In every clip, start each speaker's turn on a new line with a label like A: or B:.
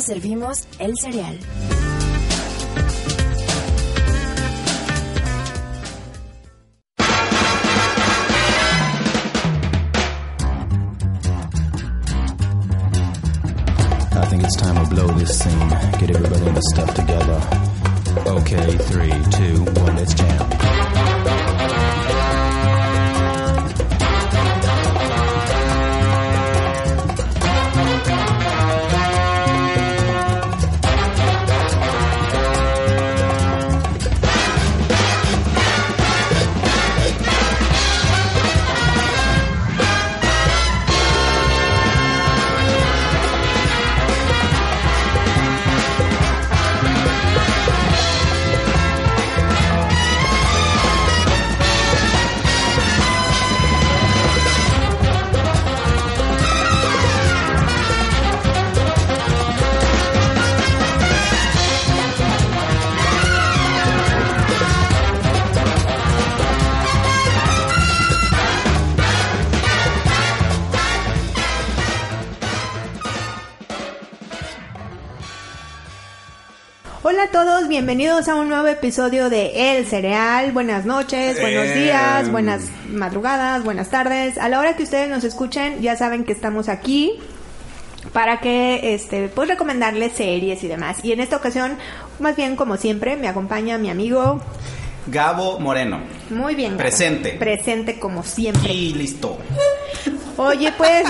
A: servimos el cereal.
B: I think it's time to blow this scene. Get everybody in the stuff together. Okay, three, two, one, let's jam.
C: Bienvenidos a un nuevo episodio de El Cereal. Buenas noches, buenos días, buenas madrugadas, buenas tardes. A la hora que ustedes nos escuchen, ya saben que estamos aquí para que este pues recomendarles series y demás. Y en esta ocasión, más bien como siempre, me acompaña mi amigo.
D: Gabo Moreno.
C: Muy bien. Gabo.
D: Presente.
C: Presente como siempre.
D: Y listo.
C: Oye, pues,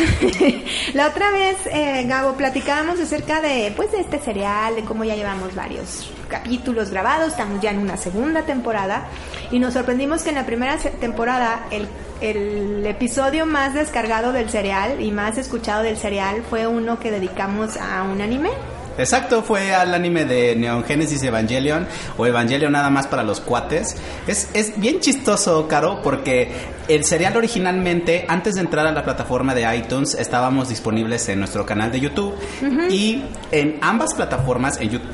C: la otra vez, eh, Gabo, platicábamos acerca de, pues, de este serial, de cómo ya llevamos varios capítulos grabados, estamos ya en una segunda temporada, y nos sorprendimos que en la primera temporada el, el episodio más descargado del serial y más escuchado del serial fue uno que dedicamos a un anime.
D: Exacto, fue al anime de Neon Genesis Evangelion o Evangelion nada más para los cuates. Es, es bien chistoso, Caro, porque el serial originalmente, antes de entrar a la plataforma de iTunes, estábamos disponibles en nuestro canal de YouTube y en ambas plataformas, en YouTube,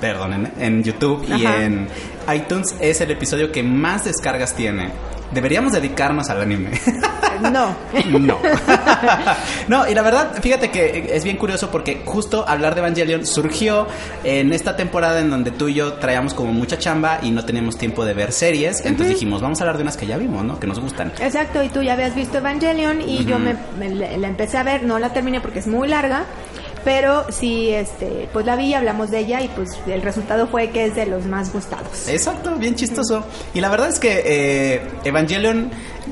D: perdón, en YouTube y
C: Ajá.
D: en iTunes es el episodio que más descargas tiene. Deberíamos dedicarnos al anime.
C: No.
D: No. no, y la verdad, fíjate que es bien curioso porque justo hablar de Evangelion surgió en esta temporada en donde tú y yo traíamos como mucha chamba y no teníamos tiempo de ver series. Entonces dijimos, vamos a hablar de unas que ya vimos, ¿no? Que nos gustan.
C: Exacto, y tú ya habías visto Evangelion y yo me, me- la la empecé a ver, no la terminé porque es muy larga, pero sí, este, pues la vi, hablamos de ella y pues el resultado fue que es de los más gustados.
D: Exacto, bien chistoso. Y la verdad es que eh, Evangelion,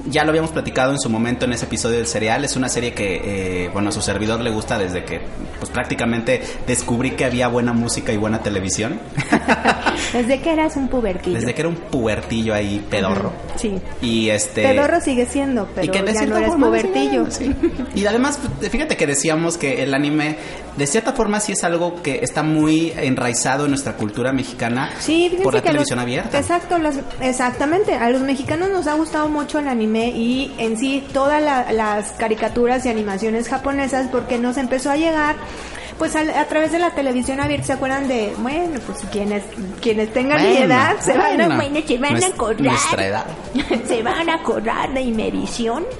D: ya lo habíamos platicado en su momento en ese episodio del serial, es una serie que, eh, bueno, a su servidor le gusta desde que, pues prácticamente descubrí que había buena música y buena televisión.
C: Desde que eras un pubertillo.
D: Desde que era un pubertillo ahí pedorro.
C: Sí.
D: Y este.
C: Pedorro sigue siendo, pero
D: y que
C: ya no eres pubertillo.
D: sí, Y además, fíjate que decíamos que el anime, de cierta forma, sí es algo que está muy enraizado en nuestra cultura mexicana
C: Sí,
D: por la
C: que a los-
D: televisión abierta.
C: Exacto, las- exactamente. A los mexicanos nos ha gustado mucho el anime y en sí todas la- las caricaturas y animaciones japonesas porque nos empezó a llegar pues al- a, través de la televisión abierta. ¿Se acuerdan de, bueno, pues quienes quienes tengan mi
D: Bueno,
C: edad se van a,
D: bueno.
C: se van a acordar.
D: nuestra edad.
C: se van a acordar de Imevisión.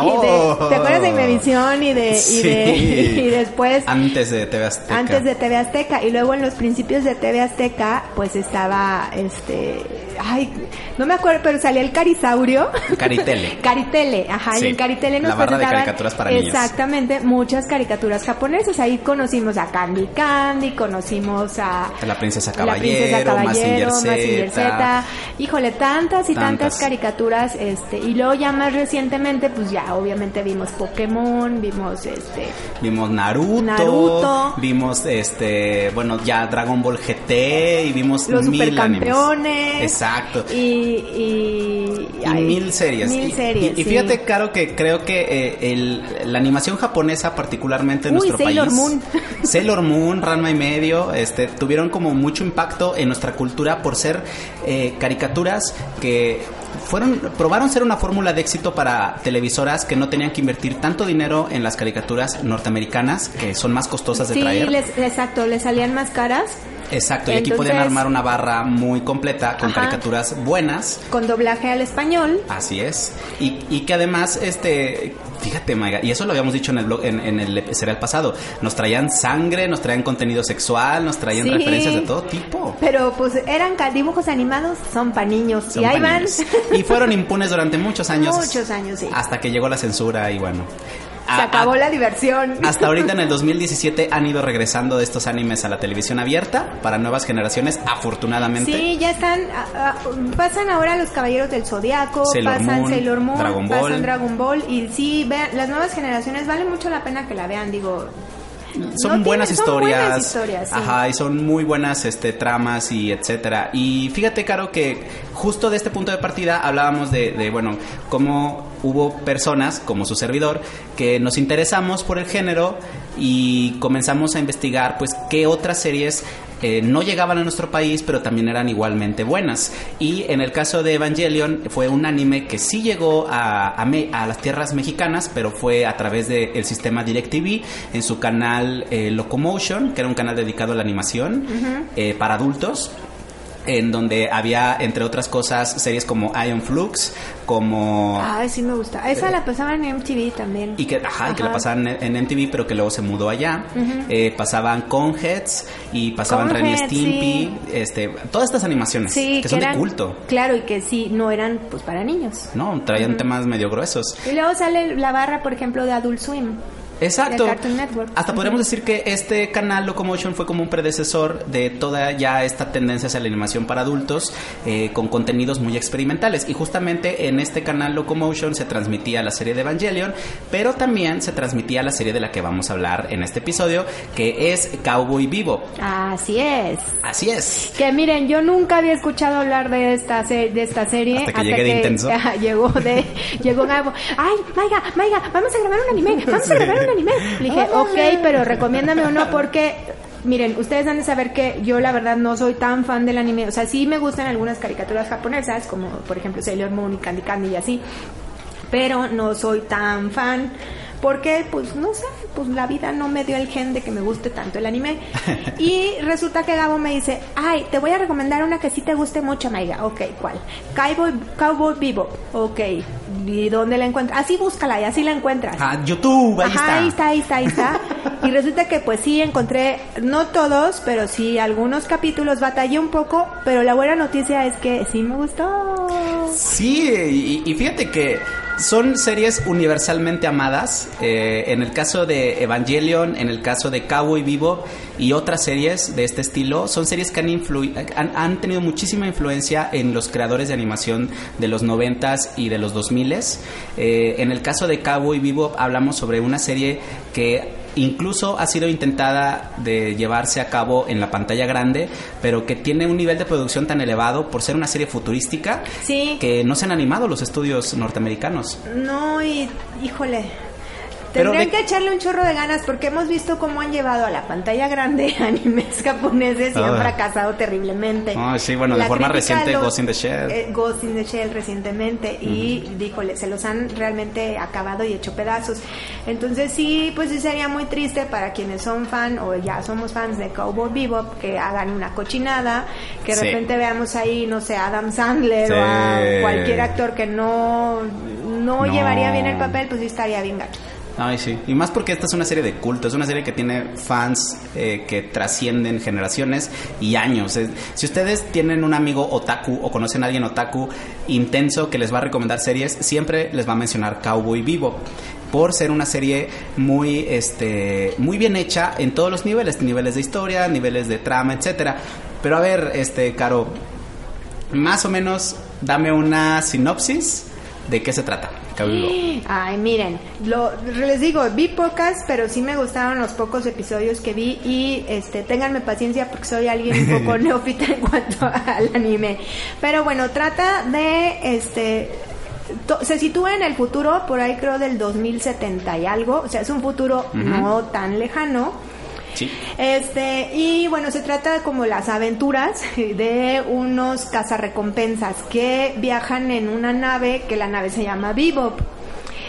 D: Oh.
C: de- ¿Te acuerdas de Imevisión y de, y, de, y después
D: Antes de TV Azteca.
C: antes de TV Azteca y luego en los principios de TV Azteca pues estaba este ay no me acuerdo pero salía el Carisaurio
D: Caritele.
C: Caritele ajá y
D: Sí,
C: en Caritele nos
D: la barra de caricaturas para niños.
C: exactamente muchas caricaturas japonesas ahí conocimos a Candy Candy conocimos a
D: La Princesa
C: la princesa
D: Caballero,
C: Caballero,
D: Mazinger Z.
C: Híjole, tantas y tantas.
D: Tantas.
C: caricaturas, este, y luego ya más recientemente, pues ya obviamente vimos Pokémon, vimos este,
D: Vimos Naruto,
C: Naruto.
D: vimos este, bueno, ya Dragon Ball GT y vimos
C: los
D: mil
C: supercampeones.
D: animes. Exacto.
C: Y, y,
D: Y mil series.
C: Mil
D: Y-
C: series.
D: Y, y
C: sí.
D: fíjate, Caro, que creo que eh, el- la animación japonesa, particularmente en
C: Uy,
D: nuestro
C: Sailor
D: país.
C: Moon.
D: Sailor Moon, Ranma y medio, este, tuvieron como mucho impacto en nuestra cultura por ser eh, caricaturas que fueron, probaron ser una fórmula de éxito para televisoras que no tenían que invertir tanto dinero en las caricaturas norteamericanas, que son más costosas de
C: Sí,
D: traer.
C: les- exacto, le salían más caras.
D: Exacto, y aquí podían armar una barra muy completa con
C: Ajá.
D: caricaturas buenas.
C: Con doblaje al español.
D: Así es. Y, y que además, este, fíjate, Maiga, y eso lo habíamos dicho en el blog, en, en el serial pasado, nos traían sangre, nos traían contenido sexual, nos traían
C: Sí.
D: referencias de todo tipo.
C: Pero pues eran dibujos animados, son para niños.
D: Son
C: y ahí van.
D: Y fueron impunes durante muchos años.
C: Muchos años, sí.
D: Hasta que llegó la censura y bueno.
C: Se
D: A-
C: acabó
D: a-
C: la diversión.
D: Hasta ahorita en el 2017 han ido regresando de estos animes a la televisión abierta para nuevas generaciones, afortunadamente.
C: Sí, ya están. ah, ah, pasan ahora los Caballeros del Zodiaco,
D: Sailor
C: pasan
D: Moon,
C: Sailor Moon,
D: Dragon Ball.
C: pasan Dragon Ball. Y sí, vean, las nuevas generaciones vale mucho la pena que la vean. Digo,
D: son
C: No
D: buenas
C: tiene- son
D: historias.
C: buenas historias, sí.
D: Ajá, y son muy buenas este tramas y etcétera. Y fíjate, Caro, que justo de este punto de partida hablábamos de, de, bueno, cómo hubo personas, como su servidor, que nos interesamos por el género y comenzamos a investigar, pues, qué otras series eh, no llegaban a nuestro país, pero también eran igualmente buenas. Y en el caso de Evangelion, fue un anime que sí llegó a, a me- a las tierras mexicanas, pero fue a través del sistema DirecTV en su canal eh, Locomotion, que era un canal dedicado a la animación eh, para adultos. En donde había, entre otras cosas, series como Ion Flux, como
C: ay, sí me gusta. Esa la pasaban en MTV también.
D: y que, ajá, y que la pasaban en en MTV, pero que luego se mudó allá. Eh, pasaban Conheads y pasaban Ren y Stimpy,
C: sí.
D: este, todas estas animaciones
C: Sí,
D: que son
C: eran-
D: de culto.
C: Claro, y que sí, no eran pues para niños.
D: No, traían temas medio gruesos.
C: Y luego sale la barra, por ejemplo, de Adult Swim.
D: Exacto.
C: De Cartoon Network.
D: Hasta
C: Ujú.
D: podríamos decir que este canal Locomotion fue como un predecesor de toda ya esta tendencia hacia la animación para adultos eh, con contenidos muy experimentales. Y justamente en este canal Locomotion se transmitía la serie de Evangelion, pero también se transmitía la serie de la que vamos a hablar en este episodio, que es Cowboy Vivo.
C: Así es.
D: Así es.
C: Que miren, yo nunca había escuchado hablar de esta se- de esta serie
D: Hasta que llegué de intenso.
C: llegó de llegó Gabo. Ay, Maiga, Maiga, vamos a grabar un anime, vamos a grabar un anime. Le dije, ok, pero recomiéndame uno porque Miren, ustedes han de saber que yo la verdad no soy tan fan del anime, o sea, sí me gustan algunas caricaturas japonesas, como por ejemplo Sailor Moon y Candy Candy y así, pero no soy tan fan porque pues no sé, pues la vida no me dio el gen de que me guste tanto el anime. Y resulta que Gabo me dice, ay, te voy a recomendar una que sí te guste mucho, Maiga. Ok, ¿cuál? Cowboy, Cowboy Vivo. Ok, ¿y dónde la encuentras? Así búscala y así la encuentras.
D: Ah, YouTube, ahí
C: Ajá,
D: está.
C: ahí está, ahí está, ahí está. Y resulta que pues sí encontré, no todos, pero sí algunos capítulos, batallé un poco, pero la buena noticia es que sí me gustó.
D: Sí, y, y fíjate que son series universalmente amadas. eh, en el caso de Evangelion, en el caso de Cowboy Vivo y otras series de este estilo, son series que han, influ- han, han tenido muchísima influencia en los creadores de animación de los 90s y de los 2000s. Eh, en el caso de Cowboy Vivo, hablamos sobre una serie que incluso ha sido intentada de llevarse a cabo en la pantalla grande, pero que tiene un nivel de producción tan elevado por ser una serie futurística
C: Sí.
D: que no se han animado los estudios norteamericanos.
C: No, y híjole.
D: Pero
C: Tendrían
D: de-
C: que echarle un chorro de ganas porque hemos visto cómo han llevado a la pantalla grande animes japoneses y han
D: Ah.
C: fracasado terriblemente.
D: Ah, sí, bueno, de forma reciente, Ghost in the Shell.
C: eh, Ghost in the Shell recientemente y díjole, se los han realmente acabado y hecho pedazos. Entonces sí, pues sí sería muy triste para quienes son fan o ya somos fans de Cowboy Bebop que hagan una cochinada, que de
D: Sí.
C: repente veamos ahí, no sé, a Adam Sandler
D: Sí.
C: o a cualquier actor que no, no,
D: No.
C: llevaría bien el papel, pues sí estaría bien.
D: Ay, sí. Y más porque esta es una serie de culto, es una serie que tiene fans eh, que trascienden generaciones y años. Eh, si ustedes tienen un amigo otaku o conocen a alguien otaku intenso que les va a recomendar series, siempre les va a mencionar Cowboy Vivo por ser una serie muy este muy bien hecha en todos los niveles, niveles de historia, niveles de trama, etcétera. Pero a ver, este Caro, más o menos dame una sinopsis de qué se trata.
C: Ay, miren, lo, les digo, vi pocas, pero sí me gustaron los pocos episodios que vi y este, ténganme paciencia porque soy alguien un poco neófita en cuanto al anime. Pero bueno, trata de, este, to- se sitúa en el futuro, por ahí creo del 2070 y algo, o sea, es un futuro no tan lejano.
D: Sí.
C: Este, y bueno, se trata como las aventuras de unos cazarrecompensas que viajan en una nave que la nave se llama Bebop.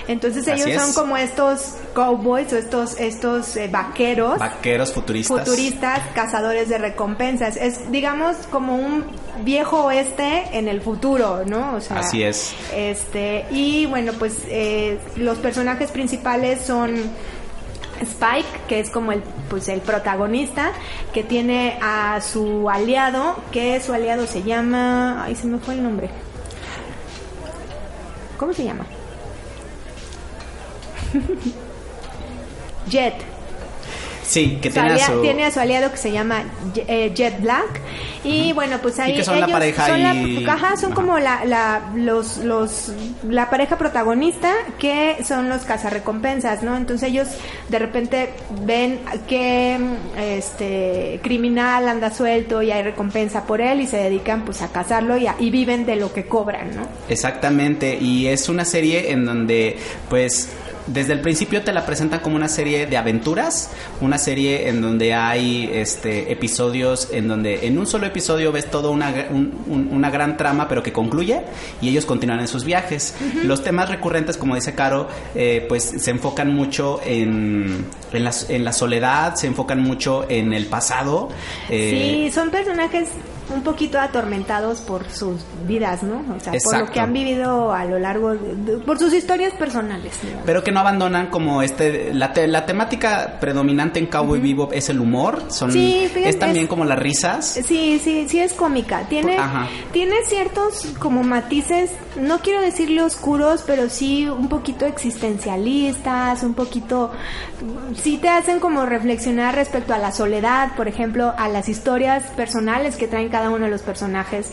C: Entonces
D: Así
C: ellos son
D: es.
C: como estos cowboys o estos, estos eh, vaqueros.
D: Vaqueros futuristas.
C: futuristas, cazadores de recompensas. Es, digamos, como un viejo oeste en el futuro, ¿no? O sea,
D: Así es.
C: Este, y bueno, pues eh, los personajes principales son Spike, que es como el, pues el protagonista, que tiene a su aliado, que su aliado se llama, ay, se me fue el nombre. ¿Cómo se llama? Jet.
D: Sí, que tiene a su...
C: tiene a su aliado que se llama eh, Jet Black. Y bueno pues ahí
D: que son la
C: ellos
D: pareja
C: son la- ajá, son
D: Ajá.
C: como la, la los los la pareja protagonista que son los cazarrecompensas no entonces ellos de repente ven que este criminal anda suelto y hay recompensa por él y se dedican pues a cazarlo y, a- y viven de lo que cobran no
D: Exactamente, y es una serie en donde, pues, desde el principio te la presentan como una serie de aventuras, una serie en donde hay este episodios en donde en un solo episodio ves toda una, un- un- una gran trama, pero que concluye y ellos continúan en sus viajes. Los temas recurrentes, como dice Caro, eh, pues se enfocan mucho en, en, la, en la soledad, se enfocan mucho en el pasado. eh,
C: Sí, son personajes un poquito atormentados por sus vidas, ¿no? O sea, por lo que han vivido a lo largo, de- de- por sus historias personales. digamos.
D: pero que no abandonan como este la, te- la temática predominante en Cowboy Bebop es el humor son
C: Sí, fíjate,
D: es también
C: es-
D: como las risas
C: Sí, sí, sí es cómica. Tiene,
D: Ajá.
C: tiene ciertos como matices, no quiero decirle oscuros, pero sí un poquito existencialistas, un poquito, sí te hacen como reflexionar respecto a la soledad, por ejemplo, a las historias personales que traen cada uno de los personajes,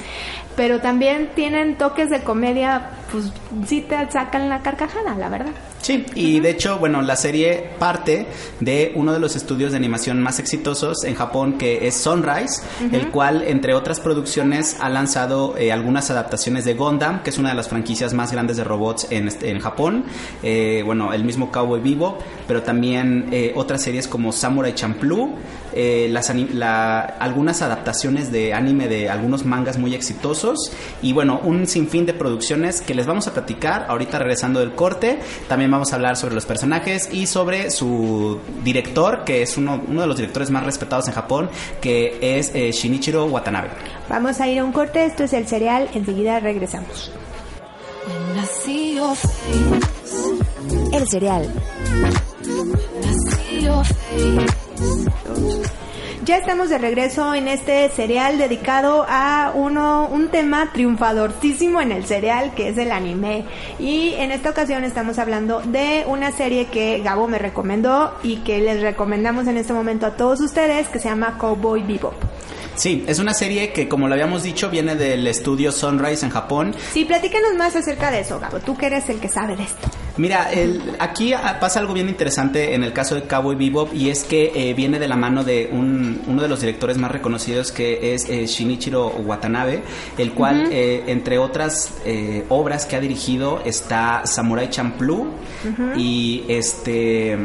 C: pero también tienen toques de comedia, pues sí te sacan la carcajada, la verdad.
D: sí y de hecho bueno la serie parte de uno de los estudios de animación más exitosos en Japón que es Sunrise el cual entre otras producciones ha lanzado eh, algunas adaptaciones de Gundam que es una de las franquicias más grandes de robots en, en Japón. Eh, bueno el mismo Cowboy Bebop pero también eh, otras series como Samurai Champloo eh, las la- algunas adaptaciones de anime de algunos mangas muy exitosos y bueno, un sinfín de producciones que les vamos a platicar ahorita regresando del corte. También vamos a hablar sobre los personajes y sobre su director, que es uno, uno de los directores más respetados en Japón, que es eh, Shinichiro Watanabe.
C: Vamos a ir a un corte, esto es el cereal, enseguida regresamos. El cereal. Ya estamos de regreso en este cereal dedicado a uno, un tema triunfadortísimo en el cereal que es el anime. Y en esta ocasión estamos hablando de una serie que Gabo me recomendó y que les recomendamos en este momento a todos ustedes que se llama Cowboy Bebop.
D: Sí, es una serie que como lo habíamos dicho viene del estudio Sunrise en Japón
C: Sí, platícanos más acerca de eso, Gabo. Tú que eres el que sabe de esto.
D: Mira, el- aquí ah, pasa algo bien interesante en el caso de Cowboy Bebop y es que eh, viene de la mano de un- uno de los directores más reconocidos que es eh, Shinichiro Watanabe, el cual, eh, entre otras eh, obras que ha dirigido, está Samurai Champloo y este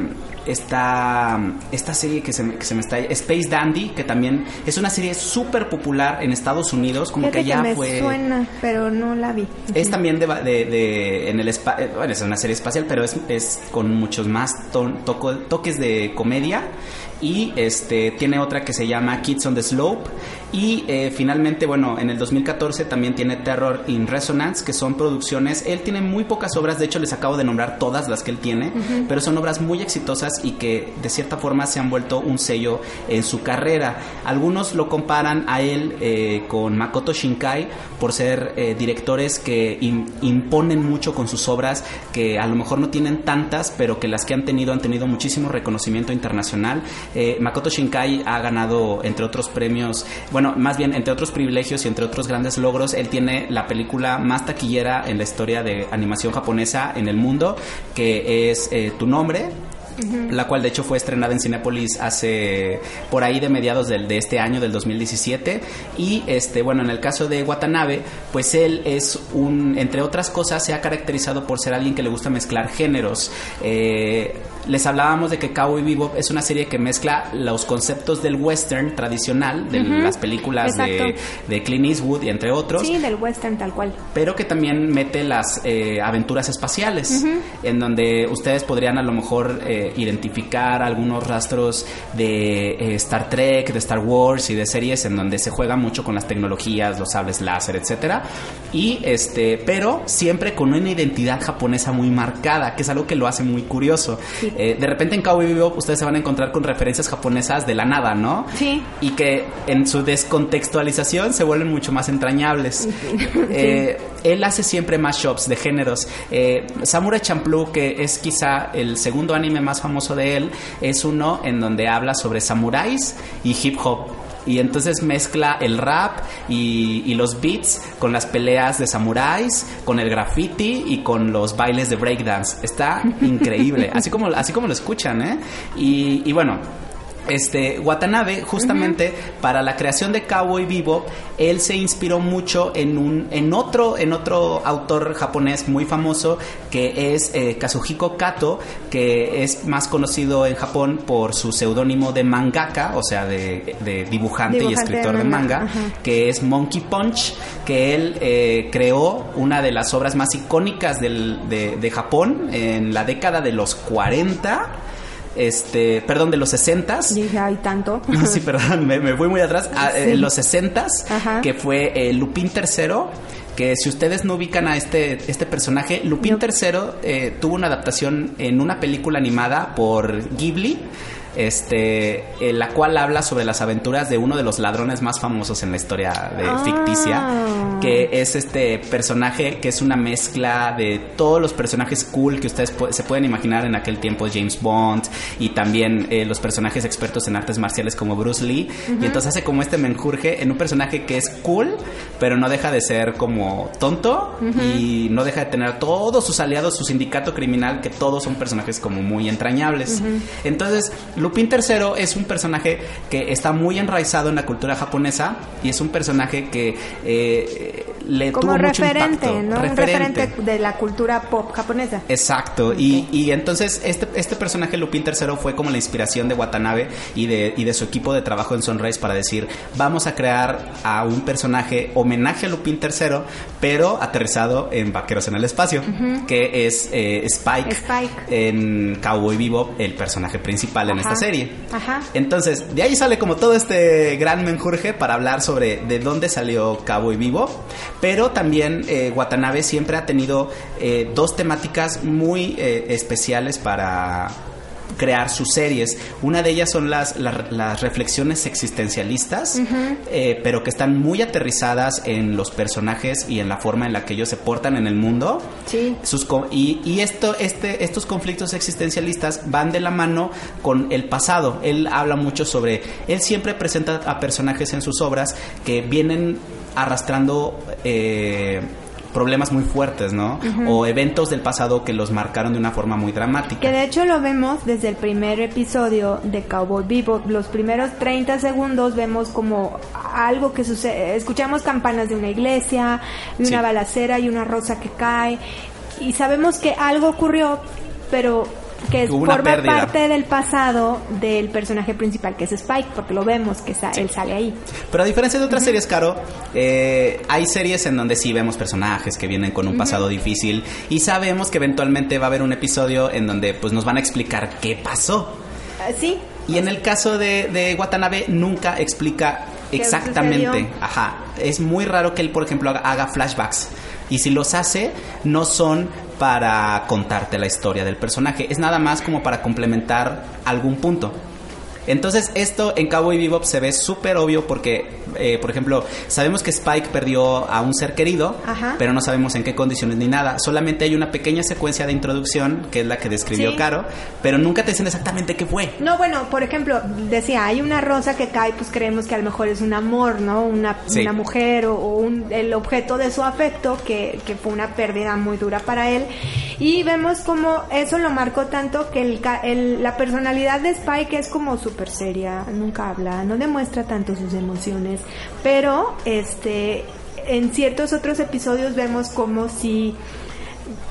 D: esta, esta serie que se, me- que se me está Space Dandy que también es una serie súper popular en Estados Unidos como
C: Fíjate
D: que ya
C: me
D: fue
C: suena, pero no la vi.
D: es también de, de- de- en el espa- eh, bueno, es una serie espacial, pero es, es con muchos más ton- toco- toques de comedia y este tiene otra que se llama Kids on the Slope y eh, finalmente bueno en el 2014 también tiene Terror in Resonance que son producciones. Él tiene muy pocas obras de hecho les acabo de nombrar todas las que él tiene pero son obras muy exitosas y que de cierta forma se han vuelto un sello en su carrera. Algunos lo comparan a él eh, con Makoto Shinkai por ser eh, directores que im- imponen mucho con sus obras que a lo mejor no tienen tantas pero que las que han tenido han tenido muchísimo reconocimiento internacional. Eh, Makoto Shinkai ha ganado entre otros premios bueno más bien entre otros privilegios y entre otros grandes logros él tiene la película más taquillera en la historia de animación japonesa en el mundo que es eh, Tu nombre la cual de hecho fue estrenada en Cinepolis hace por ahí de mediados del, de este año, del 2017. Y este, bueno, en el caso de Watanabe, pues él es un, entre otras cosas, se ha caracterizado por ser alguien que le gusta mezclar géneros. Eh, les hablábamos de que Cowboy Bebop es una serie que mezcla los conceptos del western tradicional, de las películas de, de Clint Eastwood y entre otros
C: Sí, del western tal cual.
D: pero que también mete las eh, aventuras espaciales, en donde ustedes podrían a lo mejor eh, identificar algunos rastros de eh, Star Trek, de Star Wars y de series en donde se juega mucho con las tecnologías, los sables láser, etcétera. Y este, pero siempre con una identidad japonesa muy marcada, que es algo que lo hace muy curioso.
C: Sí.
D: Eh, de repente en Cowboy Bebop ustedes se van a encontrar con referencias japonesas de la nada, ¿no?
C: Sí.
D: y que en su descontextualización se vuelven mucho más entrañables. Eh, él hace siempre mashups de géneros. Eh, Samurai Champloo, que es quizá el segundo anime más famoso de él, es uno en donde habla sobre samuráis y hip hop. Y entonces mezcla el rap y, y los beats con las peleas de samuráis, con el graffiti y con los bailes de breakdance. Está increíble, así como, así como lo escuchan, ¿eh? Y, y bueno, este Watanabe justamente para la creación de Cowboy Bebop él se inspiró mucho en un en otro en otro autor japonés muy famoso que es eh, Kazuhiko Kato que es más conocido en Japón por su seudónimo de mangaka o sea de, de dibujante, y escritor
C: de
D: de
C: manga,
D: que es Monkey Punch que él eh, creó una de las obras más icónicas del- de, de Japón en la década de los 40 este, perdón, de los 60
C: Dije, ay, tanto.
D: no, sí, perdón, me, me fui muy atrás. Ah,
C: Sí.
D: En los 60
C: Ajá.
D: que fue eh, Lupin III. Que si ustedes no ubican a este, este personaje, Lupin
C: No.
D: III eh, tuvo una adaptación en una película animada por Ghibli, este, en la cual habla sobre las aventuras de uno de los ladrones más famosos en la historia de
C: Ah.
D: ficticia, que es este personaje que es una mezcla de todos los personajes cool que ustedes pu- se pueden imaginar en aquel tiempo, James Bond y también eh, los personajes expertos en artes marciales como Bruce Lee. Y entonces hace como este menjurje en un personaje que es cool, pero no deja de ser como tonto y no deja de tener a todos sus aliados, su sindicato criminal, que todos son personajes como muy entrañables. Entonces, Lupin III es un personaje que está muy enraizado en la cultura japonesa y es un personaje que eh, le
C: Como
D: tuvo mucho
C: referente,
D: impacto.
C: ¿no? Un referente de la cultura pop japonesa.
D: Exacto, y, y entonces este, este personaje Lupin III fue como la inspiración de Watanabe y de, y de su equipo de trabajo en Sunrise para decir, vamos a crear a un personaje homenaje a Lupin III, pero aterrizado en Vaqueros en el Espacio, que es eh, Spike,
C: Spike.
D: en Cowboy Bebop, el personaje principal en esta serie.
C: Ajá.
D: Entonces, de ahí sale como todo este gran menjurje para hablar sobre de dónde salió Cowboy Vivo, pero también eh, Watanabe siempre ha tenido eh, dos temáticas muy eh, especiales para crear sus series. Una de ellas son las, las, las reflexiones existencialistas, eh, pero que están muy aterrizadas en los personajes y en la forma en la que ellos se portan en el mundo.
C: Sí.
D: Sus y y esto, este, estos conflictos existencialistas van de la mano con el pasado. Él habla mucho sobre, él siempre presenta a personajes en sus obras que vienen arrastrando eh, problemas muy fuertes, ¿no? O eventos del pasado que los marcaron de una forma muy dramática.
C: Que de hecho lo vemos desde el primer episodio de Cowboy Bebop. Los primeros 30 segundos vemos como algo que sucede. Escuchamos campanas de una iglesia, y una
D: Sí.
C: balacera y una rosa que cae. Y sabemos que algo ocurrió, pero que
D: Hubo
C: forma parte del pasado del personaje principal, que es Spike, porque lo vemos que sa- él sale ahí.
D: Pero a diferencia de otras series, Caro, eh, hay series en donde sí vemos personajes que vienen con un pasado difícil y sabemos que eventualmente va a haber un episodio en donde pues nos van a explicar qué pasó.
C: Ah, Sí,
D: Y en el caso de, de Watanabe nunca explica
C: ¿Qué
D: exactamente. Ajá. Es muy raro que él, por ejemplo, haga, haga flashbacks. Y si los hace, no son para contarte la historia del personaje. Es nada más como para complementar algún punto. Entonces esto en Cowboy Bebop se ve súper obvio porque Eh, por ejemplo, sabemos que Spike perdió a un ser querido,
C: Ajá.
D: pero no sabemos en qué condiciones ni nada. Solamente hay una pequeña secuencia de introducción, que es la que describió
C: Sí.
D: Caro, pero nunca te dicen exactamente qué fue.
C: No, bueno, por ejemplo, decía, hay una rosa que cae, pues creemos que a lo mejor es un amor, ¿no? Una,
D: Sí.
C: una mujer o, o un- el objeto de su afecto, que, que fue una pérdida muy dura para él. Y vemos como eso lo marcó tanto que el, el- la personalidad de Spike es como súper seria, nunca habla, no demuestra tanto sus emociones, pero este en ciertos otros episodios vemos como si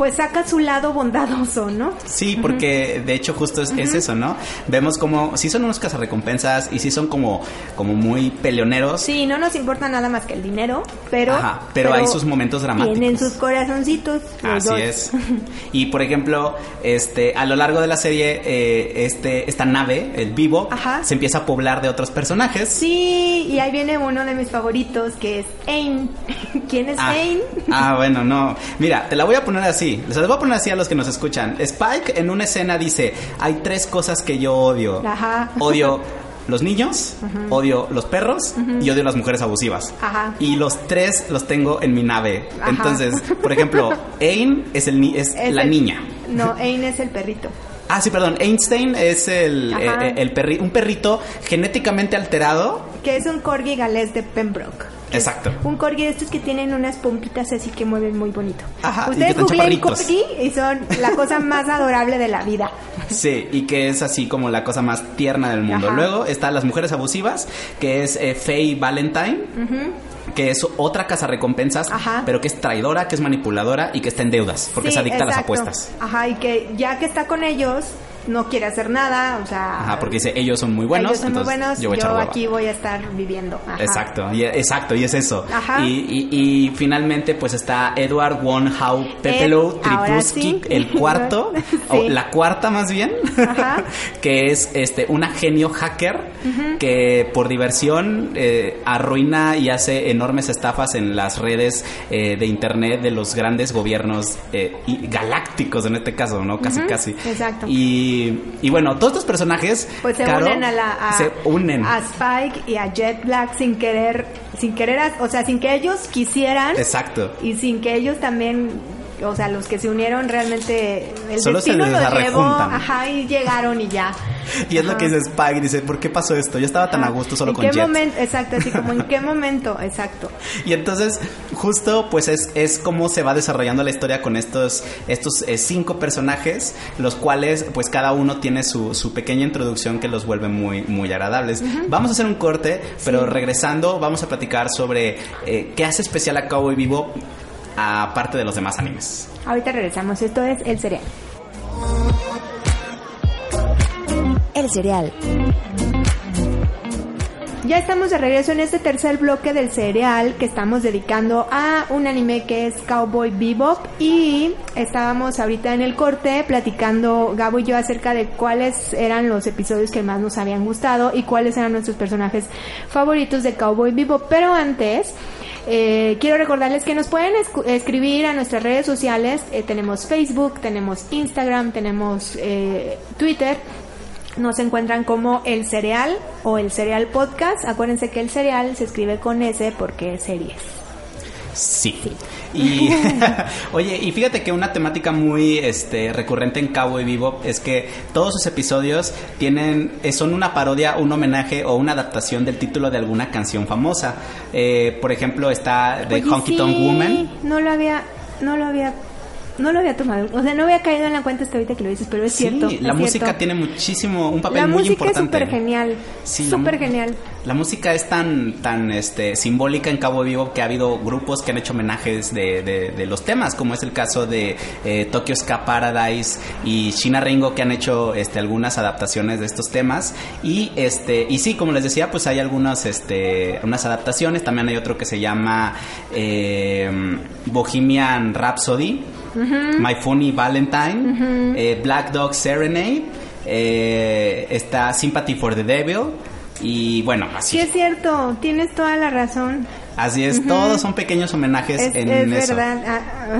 C: pues saca su lado bondadoso, ¿no?
D: Sí, porque de hecho justo es, es eso, ¿no? Vemos como, sí son unos cazarrecompensas y sí son como, como muy peleoneros.
C: Sí, no nos importa nada más que el dinero, pero...
D: Ajá, pero hay sus momentos dramáticos.
C: Tienen sus corazoncitos.
D: Así
C: dos.
D: es. Y por ejemplo, este, a lo largo de la serie, eh, este, esta nave, el vivo,
C: Ajá.
D: se empieza a poblar de otros personajes.
C: Sí, y ahí viene uno de mis favoritos, que es Ain. ¿Quién es
D: Ah,
C: Ain?
D: ah, bueno, no. Mira, te la voy a poner así. Se la voy a poner así a los que nos escuchan. Spike en una escena dice, hay tres cosas que yo odio.
C: Ajá.
D: Odio los niños, odio los perros y odio las mujeres abusivas.
C: Ajá.
D: Y los tres los tengo en mi nave.
C: Ajá.
D: Entonces, por ejemplo, Ain es, el ni- es,
C: Es
D: la
C: el-
D: niña.
C: No, Ain es el perrito.
D: Ah, sí, perdón. Einstein es el, eh, el perri- un perrito genéticamente alterado.
C: Que es un corgi galés de Pembroke. Es
D: Exacto.
C: Un corgi de estos que tienen unas pompitas así que mueven muy bonito.
D: Ajá,
C: Ustedes googleen corgi y son la cosa más adorable de la vida.
D: Sí, y que es así como la cosa más tierna del mundo.
C: Ajá.
D: Luego están las mujeres abusivas, que es eh, Faye Valentine. Que es otra casa recompensas,
C: Ajá.
D: pero que es traidora, que es manipuladora y que está en deudas, porque
C: Sí,
D: se adicta a las apuestas.
C: Ajá, y que ya que está con ellos, no quiere hacer nada, o sea...
D: Ajá, porque dice, ellos son muy buenos,
C: ellos son muy
D: entonces
C: buenos,
D: yo voy
C: aquí voy a estar viviendo. Ajá.
D: Exacto, y, exacto, y es eso.
C: Ajá.
D: Y, y- y finalmente, pues está Edward Von Hau Pepelo Tripusky,
C: sí.
D: el cuarto,
C: Sí.
D: o la cuarta más bien,
C: Ajá.
D: que es este una genio hacker que por diversión eh, arruina y hace enormes estafas en las redes eh, de internet de los grandes gobiernos eh, y galácticos en este caso, ¿no? Casi, casi.
C: exacto.
D: Y, y bueno, todos estos personajes,
C: Pues se
D: Caro,
C: unen a la a,
D: se unen.
C: a Spike y a Jet Black sin querer, sin querer, o sea, sin que ellos quisieran
D: Exacto.
C: y sin que ellos también, o sea, los que se unieron realmente el
D: Solo se
C: destino
D: les
C: los llevó, ajá, y llegaron y ya.
D: Y es lo que dice Spike, dice, ¿por qué pasó esto? Yo estaba tan a gusto solo
C: ¿En
D: con
C: qué
D: Jet.
C: momento? Exacto, así como en qué momento, exacto.
D: Y entonces, justo, pues es, es como se va desarrollando la historia con estos, estos eh, cinco personajes, los cuales, pues cada uno tiene su, su pequeña introducción que los vuelve muy, muy agradables. Vamos a hacer un corte, pero regresando, vamos a platicar sobre eh, qué hace especial a Cowboy Vivo aparte de los demás animes.
C: Ahorita regresamos, esto es El Cereal.
E: El cereal.
C: Ya estamos de regreso en este tercer bloque del cereal que estamos dedicando a un anime que es Cowboy Bebop y estábamos ahorita en el corte platicando Gabo y yo acerca de cuáles eran los episodios que más nos habían gustado y cuáles eran nuestros personajes favoritos de Cowboy Bebop. Pero antes eh, quiero recordarles que nos pueden escribir a nuestras redes sociales. Eh, tenemos Facebook, tenemos Instagram, tenemos eh, Twitter. Nos encuentran como El Cereal o El Cereal Podcast. Acuérdense que el cereal se escribe con S porque es series.
D: Sí. Y oye, y fíjate que una temática muy este recurrente en Cowboy Bebop es que todos sus episodios tienen eh, son una parodia, un homenaje o una adaptación del título de alguna canción famosa. Eh, por ejemplo, está The Honky Tonk
C: sí,
D: Woman.
C: No lo había, no lo había, no lo había tomado. O sea, no había caído en la cuenta hasta ahorita que lo dices, pero es
D: Sí,
C: cierto.
D: la
C: es
D: música
C: cierto.
D: tiene muchísimo un papel
C: La
D: muy
C: música
D: importante.
C: es súper genial.
D: Sí, la
C: súper genial.
D: La música es tan, tan este, simbólica en Cabo Vivo que ha habido grupos que han hecho homenajes de, de- de los temas, como es el caso de eh, Tokyo Ska Paradise y Shina Ringo que han hecho este, algunas adaptaciones de estos temas. Y este, y sí, como les decía, pues hay algunas este, unas adaptaciones. También hay otro que se llama eh, Bohemian Rhapsody, My Funny Valentine, eh, Black Dog Serenade, eh, está Sympathy for the Devil. Y bueno, así.
C: Sí, es cierto. Tienes toda la razón.
D: Así es, todos son pequeños homenajes
C: Es,
D: en
C: es
D: eso.
C: verdad. Ah,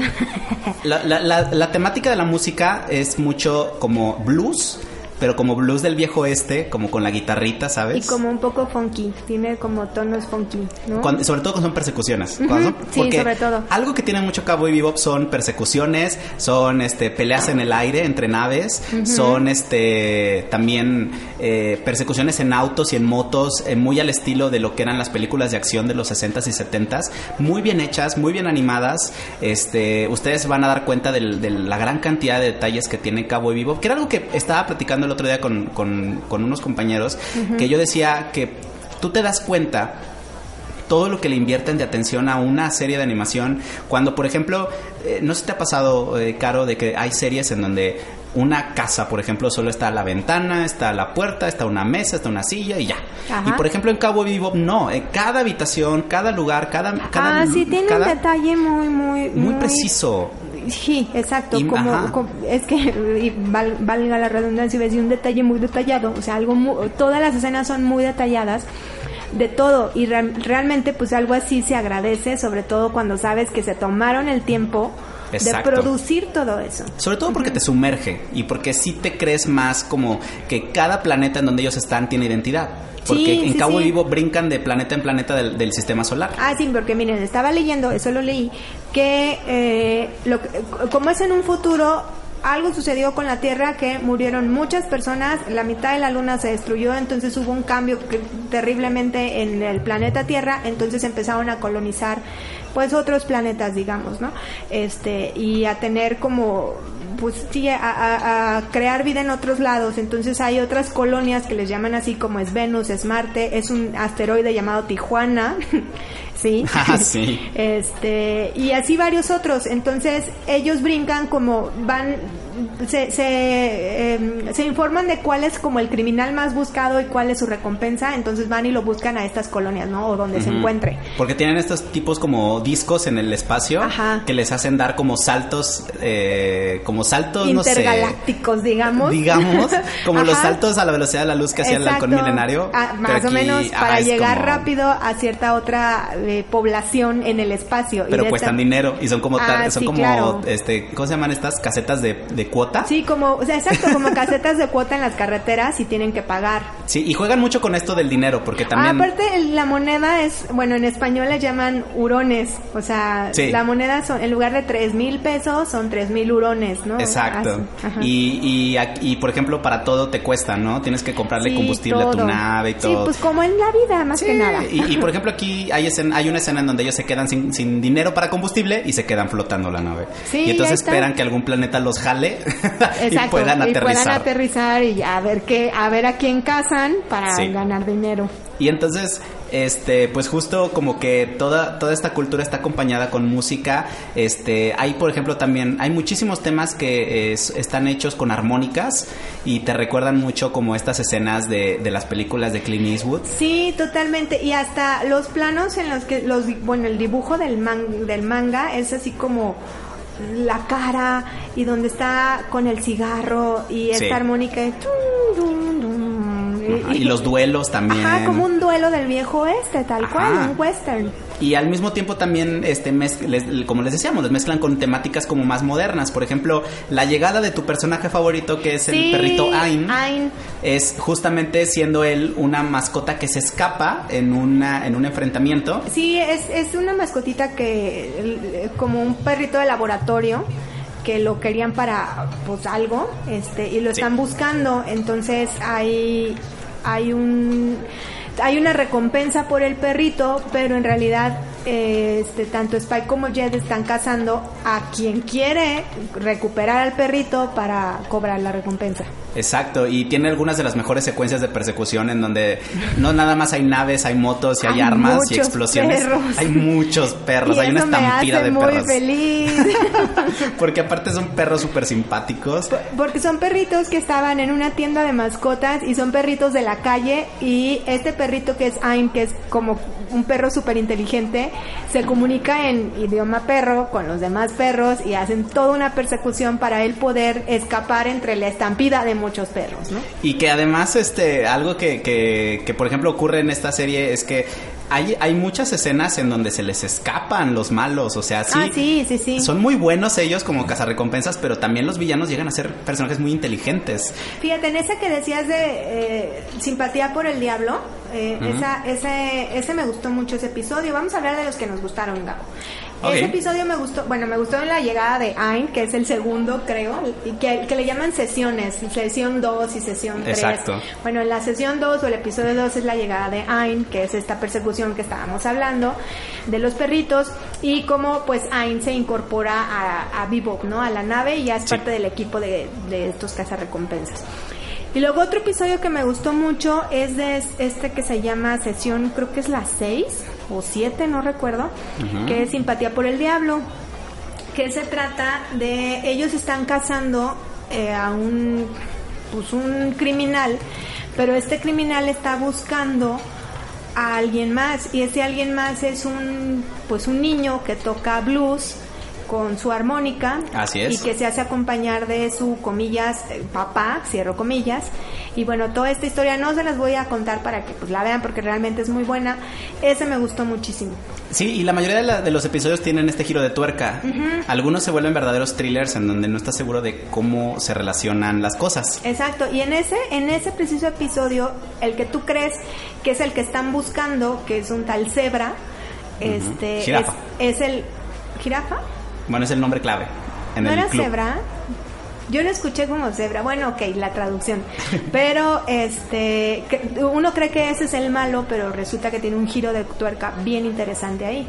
D: La, la- la- la temática de la música es mucho como blues pero como blues del viejo este, como con la guitarrita, ¿sabes?
C: Y como un poco funky, tiene como tonos funky, ¿no?
D: Cuando- sobre todo cuando son persecuciones.
C: Ujú,
D: Cuando son-
C: sí,
D: porque
C: sobre todo.
D: Algo que tiene mucho Cowboy Bebop son persecuciones, son este peleas en el aire entre naves, son este también eh, persecuciones en autos y en motos, eh, muy al estilo de lo que eran las películas de acción de los 60s y 70s, muy bien hechas, muy bien animadas. Este, ustedes van a dar cuenta de la gran cantidad de detalles que tiene Cowboy Bebop, que era algo que estaba platicando el otro día con, con- con unos compañeros, que yo decía que tú te das cuenta todo lo que le invierten de atención a una serie de animación. Cuando, por ejemplo, eh, no sé si te ha pasado, eh, Caro, de que hay series en donde una casa, por ejemplo, solo está la ventana, está la puerta, está una mesa, está una silla y ya.
C: Ajá.
D: Y por ejemplo, en Cowboy Bebop no, en cada habitación, cada lugar, cada... cada
C: ah, sí, tiene
D: cada-
C: un detalle muy, muy...
D: Muy preciso.
C: Sí, exacto.
D: Y-
C: como, es que y val- valga la redundancia, decir un detalle muy detallado. O sea, algo todas las escenas son muy detalladas de todo y re- realmente pues algo así se agradece, sobre todo cuando sabes que se tomaron el tiempo
D: Exacto.
C: de producir todo eso.
D: Sobre todo porque te sumerge y porque sí te crees más como que cada planeta en donde ellos están tiene identidad. Porque
C: Sí,
D: en
C: sí,
D: Cowboy
C: sí.
D: Bebop brincan de planeta en planeta del, del sistema solar.
C: Ah, sí, porque miren, estaba leyendo, eso lo leí, que eh, lo, que- como es en un futuro, algo sucedió con la Tierra que murieron muchas personas, la mitad de la Luna se destruyó, entonces hubo un cambio terriblemente en el planeta Tierra, entonces empezaron a colonizar pues otros planetas, digamos, ¿no? Este, y a tener como pues sí, a- a crear vida en otros lados. Entonces hay otras colonias que les llaman así como es Venus, es Marte, es un asteroide llamado Tijuana, sí.
D: Ah, sí.
C: Este, y así varios otros. Entonces ellos brincan como van, se, se, em, se informan de cuál es como el criminal más buscado y cuál es su recompensa. Entonces van y lo buscan a estas colonias, ¿no? O donde se encuentre.
D: Porque tienen estos tipos como discos en el espacio
C: Ajá.
D: que les hacen dar como saltos, eh, como saltos, no sé.
C: Intergalácticos, digamos.
D: Digamos, como los saltos a la velocidad de la luz que hacía el halcón milenario.
C: Ah, más o menos para llegar
D: como-
C: rápido a cierta otra población en el espacio.
D: Pero cuestan
C: esta-
D: dinero y son como,
C: Ah,
D: son
C: sí,
D: como,
C: claro.
D: este, ¿cómo se llaman estas casetas de, de cuota?
C: Sí, como, o sea, exacto, como casetas de cuota en las carreteras y tienen que pagar.
D: Sí, y juegan mucho con esto del dinero porque también...
C: Ah, aparte, la moneda es, bueno, en español le llaman hurones. O sea,
D: Sí.
C: la moneda son, en lugar de tres mil pesos, son tres mil hurones, ¿no?
D: Exacto. Y, y, y, por ejemplo, para todo te cuesta, ¿no? Tienes que comprarle
C: Sí,
D: combustible a tu
C: todo.
D: nave y todo.
C: Sí, pues como en la vida, más que nada.
D: Y, y, por ejemplo aquí hay, escena- hay una escena en donde ellos se quedan sin, sin dinero para combustible y se quedan flotando la nave.
C: Sí,
D: y entonces esperan que algún planeta los jale y puedan
C: y
D: aterrizar.
C: puedan aterrizar y a ver qué, a ver a quién cazan para
D: Sí.
C: ganar dinero.
D: Y entonces, este, pues justo como que toda, toda esta cultura está acompañada con música. Este, hay por ejemplo también, hay muchísimos temas que es- están hechos con armónicas y te recuerdan mucho como estas escenas de, de las películas de Clint Eastwood.
C: Sí, totalmente. Y hasta los planos en los que, los, bueno, el dibujo del, man- del manga es así como la cara y donde está con el cigarro y esta
D: Sí.
C: armónica de tum.
D: Ajá, y los duelos también.
C: Ajá, como un duelo del viejo oeste, tal
D: Ajá.
C: cual, un western.
D: Y al mismo tiempo también, este, mez- les- como les decíamos, les mezclan con temáticas como más modernas. Por ejemplo, la llegada de tu personaje favorito, que es el
C: Sí,
D: perrito Ain,
C: Ain.
D: es justamente siendo él una mascota que se escapa en, una, en un enfrentamiento.
C: Sí, es, es una mascotita que, como un perrito de laboratorio, que lo querían para pues algo, este, y lo
D: Sí.
C: están buscando, entonces hay, hay un hay una recompensa por el perrito, pero en realidad eh, este, tanto Spike como Jet están cazando a quien quiere recuperar al perrito para cobrar la recompensa.
D: Exacto, y tiene algunas de las mejores secuencias de persecución en donde no nada más hay naves, hay motos y hay,
C: Hay
D: armas y explosiones.
C: perros.
D: Hay muchos perros,
C: y
D: hay una estampida de
C: muy
D: perros.
C: feliz.
D: Porque aparte son perros súper simpáticos.
C: Por- Porque son perritos que estaban en una tienda de mascotas y son perritos de la calle y este perrito que es Aim, que es como un perro súper inteligente, se comunica en idioma perro con los demás perros y hacen toda una persecución para él poder escapar entre la estampida de muchos perros, ¿no?
D: Y que además, este, algo que, que, que, por ejemplo ocurre en esta serie es que hay, hay muchas escenas en donde se les escapan los malos, o sea, sí.
C: Ah, sí, sí, sí.
D: Son muy buenos ellos como cazarrecompensas, pero también los villanos llegan a ser personajes muy inteligentes.
C: Fíjate, en ese que decías de eh, simpatía por el diablo, eh, esa, ese, ese me gustó mucho ese episodio. Vamos a hablar de los que nos gustaron, Gabo. Ese episodio me gustó, bueno, me gustó en la llegada de Ayn, que es el segundo, creo, y que, que le llaman sesiones, sesión 2 y sesión 3.
D: Exacto.
C: Bueno, en la sesión 2 o el episodio 2 es la llegada de Ayn, que es esta persecución que estábamos hablando de los perritos y cómo pues Ayn se incorpora a, a Bebop, ¿no? A la nave y ya es
D: Sí.
C: parte del equipo de, de estos cazarrecompensas. Y luego otro episodio que me gustó mucho es de es- este que se llama sesión, creo que es la 6 o 7, no recuerdo, que es Simpatía por el Diablo, que se trata de ellos están cazando eh, a un pues un criminal, pero este criminal está buscando a alguien más y ese alguien más es un pues un niño que toca blues con su armónica
D: Así es.
C: y que se hace acompañar de su comillas eh, papá cierro comillas y bueno toda esta historia no se las voy a contar para que pues la vean porque realmente es muy buena ese me gustó muchísimo
D: Sí, y la mayoría de, la- de los episodios tienen este giro de tuerca. Algunos se vuelven verdaderos thrillers en donde no estás seguro de cómo se relacionan las cosas.
C: Exacto, y en ese, en ese preciso episodio, el que tú crees que es el que están buscando, que es un tal cebra, este
D: Jirafa.
C: Es, es el jirafa,
D: Bueno, es el nombre clave en
C: ¿no
D: el
C: era
D: club.
C: cebra? Yo lo escuché como cebra, bueno, ok, la traducción. Pero este uno cree que ese es el malo, pero resulta que tiene un giro de tuerca bien interesante ahí.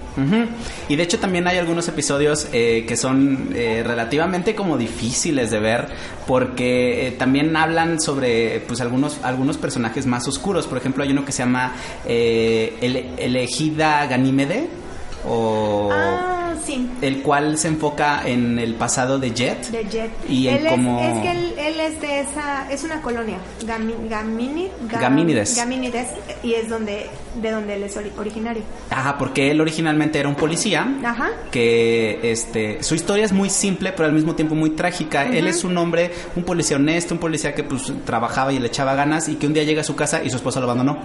D: Y de hecho también hay algunos episodios eh, que son eh, relativamente como difíciles de ver porque eh, también hablan sobre pues algunos algunos personajes más oscuros. Por ejemplo hay uno que se llama eh, el, Elegida Ganímede o
C: Ah, sí.
D: el cual se enfoca en el pasado de Jet.
C: De Jet.
D: Y en
C: es,
D: cómo-
C: es que él, él es de esa, es una colonia, Gami- Gamini- Gam-
D: Gamínides.
C: Gamínides, y es donde, de donde él es ori- originario.
D: Ajá, porque él originalmente era un policía.
C: Ajá.
D: Que este, su historia es muy simple, pero al mismo tiempo muy trágica. Él es un hombre, un policía honesto, un policía que pues trabajaba y le echaba ganas y que un día llega a su casa y su esposa lo abandonó.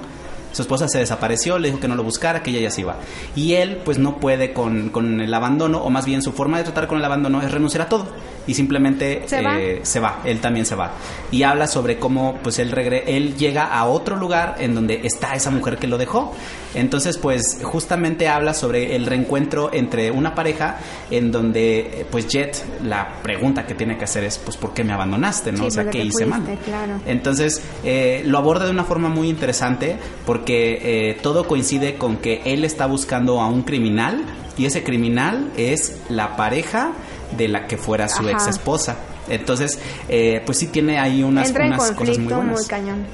D: Su esposa se desapareció, le dijo que no lo buscara, que ella ya se iba. Y él pues no puede con, con el abandono, o más bien su forma de tratar con el abandono es renunciar a todo. Y simplemente
C: Se va.
D: eh, se va, él también se va. Y habla sobre cómo pues él regre él llega a otro lugar en donde está esa mujer que lo dejó. Entonces pues justamente habla sobre el reencuentro entre una pareja en donde pues Jet la pregunta que tiene que hacer es pues ¿por qué me abandonaste? ¿no?
C: Sí,
D: o sea, ¿qué hice mal?
C: claro.
D: Entonces eh, lo aborda de una forma muy interesante porque eh, todo coincide con que él está buscando a un criminal y ese criminal es la pareja de la que fuera su
C: Ajá.
D: ex esposa. Entonces, eh, pues sí tiene ahí unas,
C: Entra en
D: unas cosas muy buenas.
C: cañón.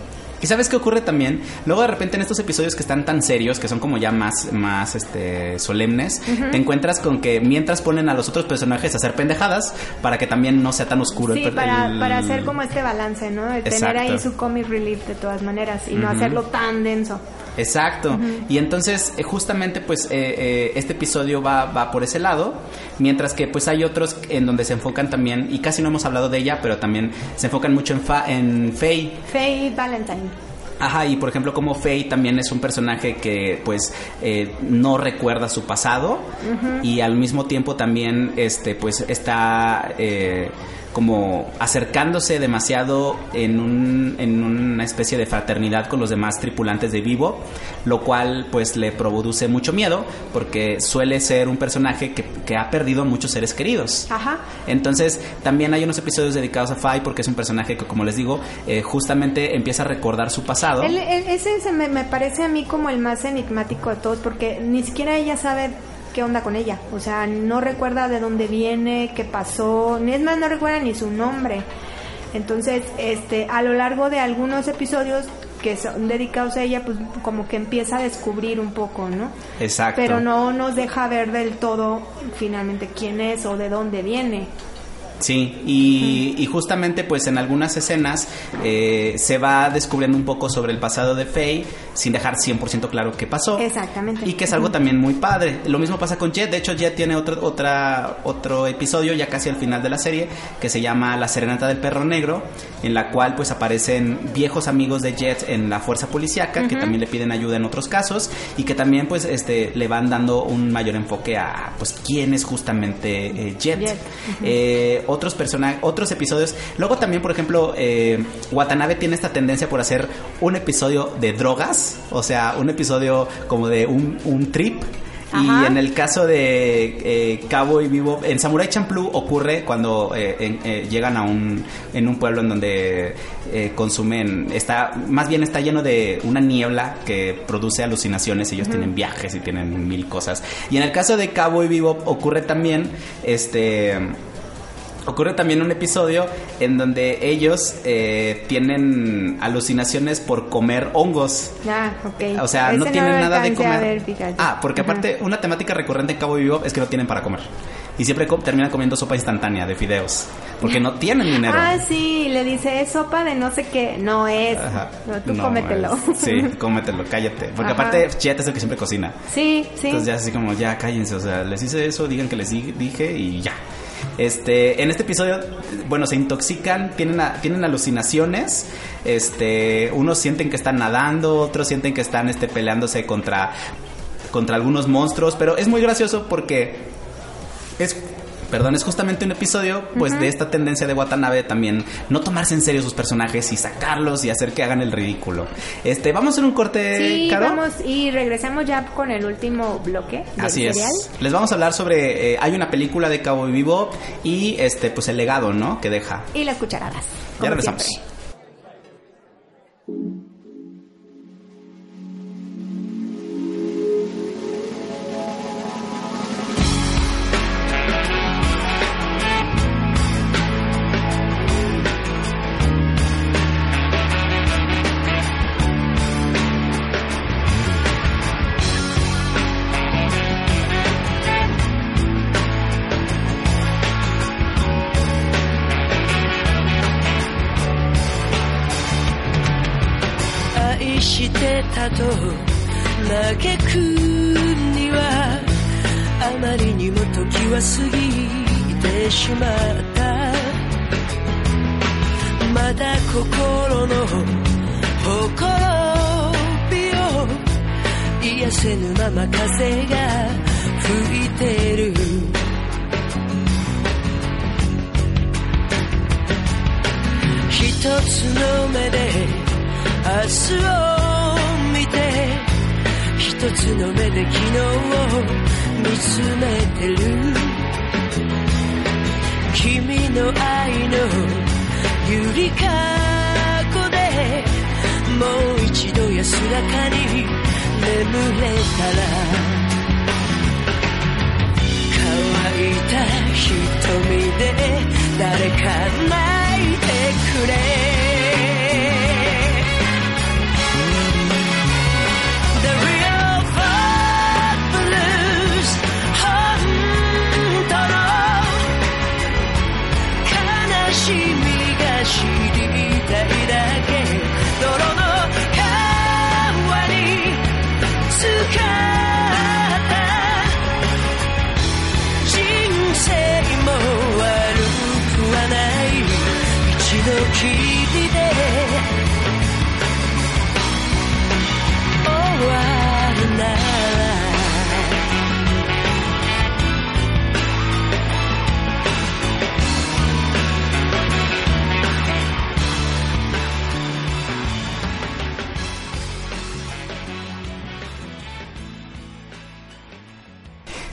D: ¿Y sabes qué ocurre también? Luego de repente en estos episodios que están tan serios, que son como ya más, más este, solemnes, te encuentras con que mientras ponen a los otros personajes a hacer pendejadas para que también no sea tan oscuro
C: Sí,
D: el
C: para,
D: el-
C: para hacer como este balance, ¿no? De tener ahí su comic relief de todas maneras y no hacerlo tan denso.
D: Exacto. Y entonces, eh, justamente, pues, eh, eh, este episodio va, va por ese lado, mientras que, pues, hay otros en donde se enfocan también, y casi no hemos hablado de ella, pero también se enfocan mucho en, Fa en Faye.
C: Faye Valentine.
D: Ajá, y por ejemplo, como Faye también es un personaje que, pues, eh, no recuerda su pasado, y al mismo tiempo también, este, pues, está... eh, como acercándose demasiado en, un, en una especie de fraternidad con los demás tripulantes de Vivo, lo cual pues le produce mucho miedo porque suele ser un personaje que, que ha perdido muchos seres queridos.
C: Ajá.
D: Entonces, también hay unos episodios dedicados a Faye porque es un personaje que, como les digo, eh, justamente empieza a recordar su pasado.
C: Él- ese se me, me parece a mí como el más enigmático de todos porque ni siquiera ella sabe qué onda con ella. O sea, no recuerda de dónde viene, qué pasó, ni es más, no recuerda ni su nombre. Entonces, este, a lo largo de algunos episodios que son dedicados a ella, pues como que empieza a descubrir un poco, ¿no?
D: Exacto.
C: Pero no nos deja ver del todo finalmente quién es o de dónde viene.
D: Sí, y, y justamente pues en algunas escenas eh, se va descubriendo un poco sobre el pasado de Faye sin dejar 100% claro qué pasó.
F: Exactamente.
D: Y que es algo también muy padre. Lo mismo pasa con Jet. De hecho, Jet tiene otro, otra, otro episodio ya casi al final de la serie que se llama La Serenata del Perro Negro, en la cual pues aparecen viejos amigos de Jet en la fuerza policíaca que también le piden ayuda en otros casos y que también pues este le van dando un mayor enfoque a pues quién es justamente eh, Jet.
F: Jet.
D: Eh, otros personajes, otros episodios. Luego también, por ejemplo, eh, Watanabe tiene esta tendencia por hacer un episodio de drogas, o sea, un episodio como de un, un trip. Y en el caso de eh, Cabo y Vivo, en Samurai Champloo ocurre cuando eh, en- eh, llegan a un en un pueblo en donde eh, consumen está más bien está lleno de una niebla que produce alucinaciones. Ellos tienen viajes y tienen mil cosas. Y en el caso de Cabo y Vivo ocurre también este Ocurre también un episodio en donde ellos eh, tienen alucinaciones por comer hongos.
F: Ah, ok.
D: O sea, no tienen
F: lo
D: nada de comer.
F: ver,
D: ah, porque
F: Ajá.
D: aparte, una temática recurrente en Cabo Vivo es que no tienen para comer. Y siempre terminan comiendo sopa instantánea de fideos. Porque no tienen dinero.
F: Ah, sí, le dice, es sopa de no sé qué. No es.
D: Ajá.
F: No, tú
D: No,
F: cómetelo.
D: es- sí, cómetelo, cállate. Porque
F: Ajá.
D: aparte, Jet es el que siempre cocina.
F: sí, sí.
D: Entonces ya así como, ya cállense, o sea, les hice eso, digan que les di- dije y ya. Este, en este episodio, bueno, se intoxican, tienen, a- tienen alucinaciones, este, unos sienten que están nadando, otros sienten que están, este, peleándose contra, contra algunos monstruos, pero es muy gracioso porque es, perdón, es justamente un episodio, pues, de esta tendencia de Watanabe también, no tomarse en serio sus personajes y sacarlos y hacer que hagan el ridículo. Este, vamos a hacer un corte,
F: Sí,
D: Caro?
F: vamos y regresamos ya con el último bloque del
D: Así
F: serial.
D: es. Les vamos a hablar sobre. eh, hay una película de Cabo Vivo y este, pues el legado, ¿no? Que deja.
F: Y las cucharadas.
D: Ya regresamos.
F: siempre.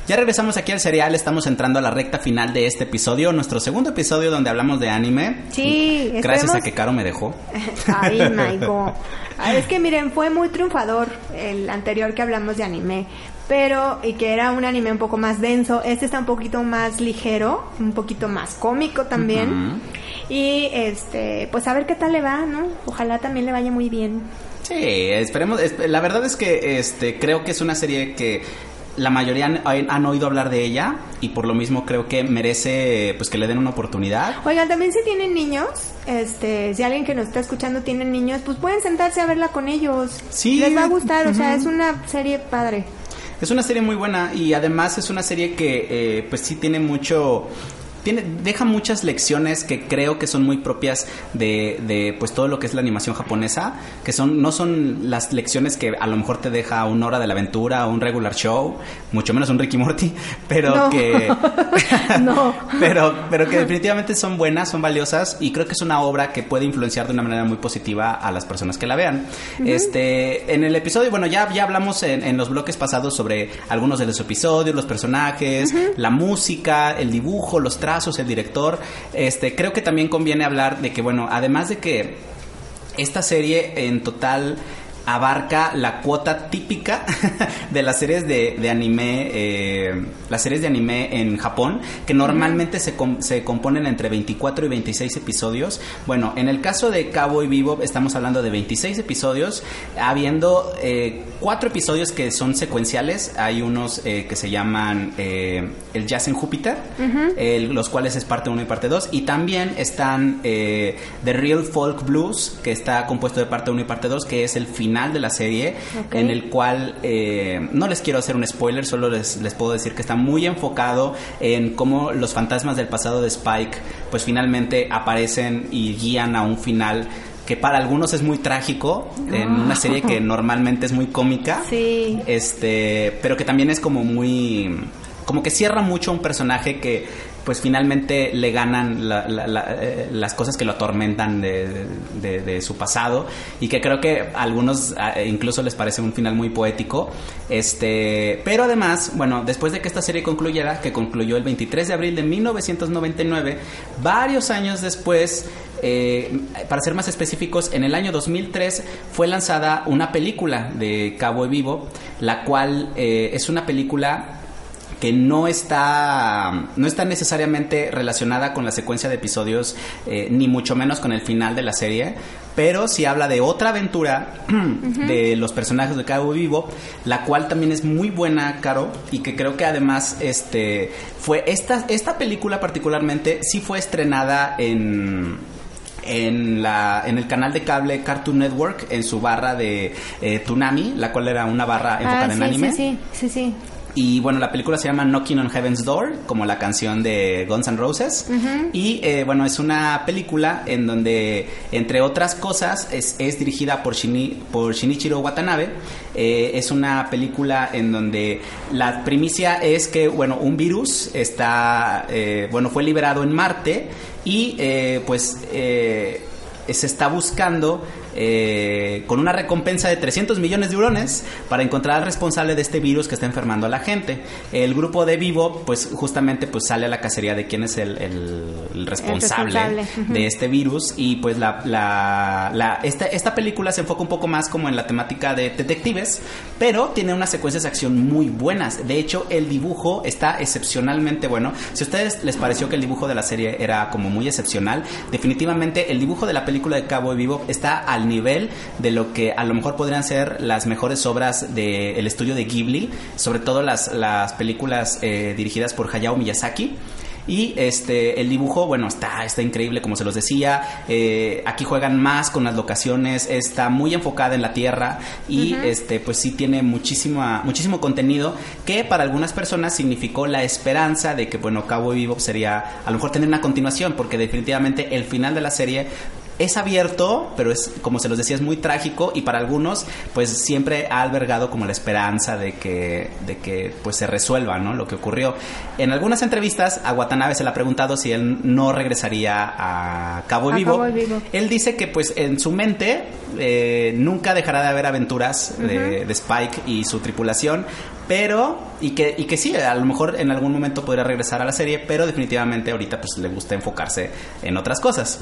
D: Ya regresamos aquí al serial, estamos entrando a la recta final de este episodio, nuestro segundo episodio donde hablamos de anime.
F: Sí,
D: Gracias a que Caro me dejó.
F: Ay, Maiko. Ay, Es que miren, fue muy triunfador el anterior que hablamos de anime, pero y que era un anime un poco más denso. Este está un poquito más ligero, un poquito más cómico también. Y este, pues a ver qué tal le va, ¿no? Ojalá también le vaya muy bien.
D: Sí, esperemos. es- La verdad es que este creo que es una serie que la mayoría han, han oído hablar de ella y por lo mismo creo que merece pues que le den una oportunidad.
C: Oigan, también si tienen niños, este, si alguien que nos está escuchando tiene niños, pues pueden sentarse a verla con ellos.
D: Sí.
C: Les va a gustar, o sea, es una serie padre.
D: Es una serie muy buena y además es una serie que eh, pues sí tiene mucho tiene, deja muchas lecciones que creo que son muy propias de, de, pues todo lo que es la animación japonesa, que son no son las lecciones que a lo mejor te deja una hora de la aventura o un regular show, mucho menos un Ricky Morty, pero
C: No.
D: que
C: No.
D: pero pero que definitivamente son buenas, son valiosas y creo que es una obra que puede influenciar de una manera muy positiva a las personas que la vean. Este, en el episodio, bueno, ya ya hablamos en, en los bloques pasados sobre algunos de los episodios, los personajes, la música, el dibujo, los el director. Este, creo que también conviene hablar de que bueno, además de que esta serie en total abarca la cuota típica de las series de, de anime, eh, las series de anime en Japón, que normalmente se, com- se componen entre 24 y 26 episodios. Bueno, en el caso de Cowboy Bebop estamos hablando de 26 episodios, habiendo eh, cuatro episodios que son secuenciales. Hay unos eh, que se llaman eh, El Jazz en Júpiter, el- los cuales es parte 1 y parte 2. Y también están eh, The Real Folk Blues, que está compuesto de parte 1 y parte 2, que es el final de la serie, en el cual eh, no les quiero hacer un spoiler, solo les, les puedo decir que está muy enfocado en cómo los fantasmas del pasado de Spike, pues finalmente aparecen y guían a un final que para algunos es muy trágico, en una serie que normalmente es muy cómica.
C: Sí.
D: Este, pero que también es como muy como que cierra mucho a un personaje que pues finalmente le ganan la- eh, las cosas que lo atormentan de, su pasado y que creo que a algunos ah, incluso les parece un final muy poético. Este pero además bueno después de que esta serie concluyera que concluyó el 23 de abril de 1999 varios años después eh, para ser más específicos, en el año 2003 fue lanzada una película de Cabo Vivo, la cual eh, es una película que no está no está necesariamente relacionada con la secuencia de episodios eh, ni mucho menos con el final de la serie pero sí habla de otra aventura de los personajes de Cabo Vivo la cual también es muy buena Caro y que creo que además este fue esta esta película particularmente sí fue estrenada en en, la, en el canal de cable Cartoon Network en su barra de eh, Toonami, la cual era una barra enfocada
C: Ah,
D: en
C: sí,
D: anime.
C: sí, sí, sí, sí.
D: Y bueno, la película se llama Knocking on Heaven's Door, como la canción de Guns N' Roses. Y eh, bueno, es una película en donde, entre otras cosas, es, es dirigida por, Shini- por Shinichiro Watanabe. Eh, es una película en donde la primicia es que, bueno, un virus está, eh, bueno, fue liberado en Marte y pues... se está buscando eh, con una recompensa de 300 millones de eurones para encontrar al responsable de este virus que está enfermando a la gente. El grupo de Vivo, pues justamente pues sale a la cacería de quién es el, el- el responsable, de este virus y pues la, la, la- esta, esta película se enfoca un poco más como en la temática de detectives, pero tiene unas secuencias de acción muy buenas. De hecho, el dibujo está excepcionalmente bueno. Si a ustedes les pareció que el dibujo de la serie era como muy excepcional, definitivamente el dibujo de la película de Cabo Vivo está al nivel de lo que a lo mejor podrían ser las mejores obras del estudio de Ghibli, sobre todo las, las películas eh, dirigidas por Hayao Miyazaki. Y este el dibujo, bueno, está, está increíble, como se los decía. Eh, aquí juegan más con las locaciones, está muy enfocada en la tierra y este, pues sí tiene muchísima, muchísimo contenido que para algunas personas significó la esperanza de que, bueno, Cabo Vivo sería a lo mejor tener una continuación, porque definitivamente el final de la serie es abierto, pero es, como se los decía, es muy trágico y para algunos, pues siempre ha albergado como la esperanza de que, de que pues se resuelva, ¿no? Lo que ocurrió. En algunas entrevistas a Watanabe se le ha preguntado si él no regresaría a Cabo
C: A
D: Vivo.
C: Cabo Vivo.
D: Él dice que pues en su mente eh, nunca dejará de haber aventuras de, de Spike y su tripulación, pero y que, y que sí, a lo mejor en algún momento podría regresar a la serie, pero definitivamente ahorita pues le gusta enfocarse en otras cosas.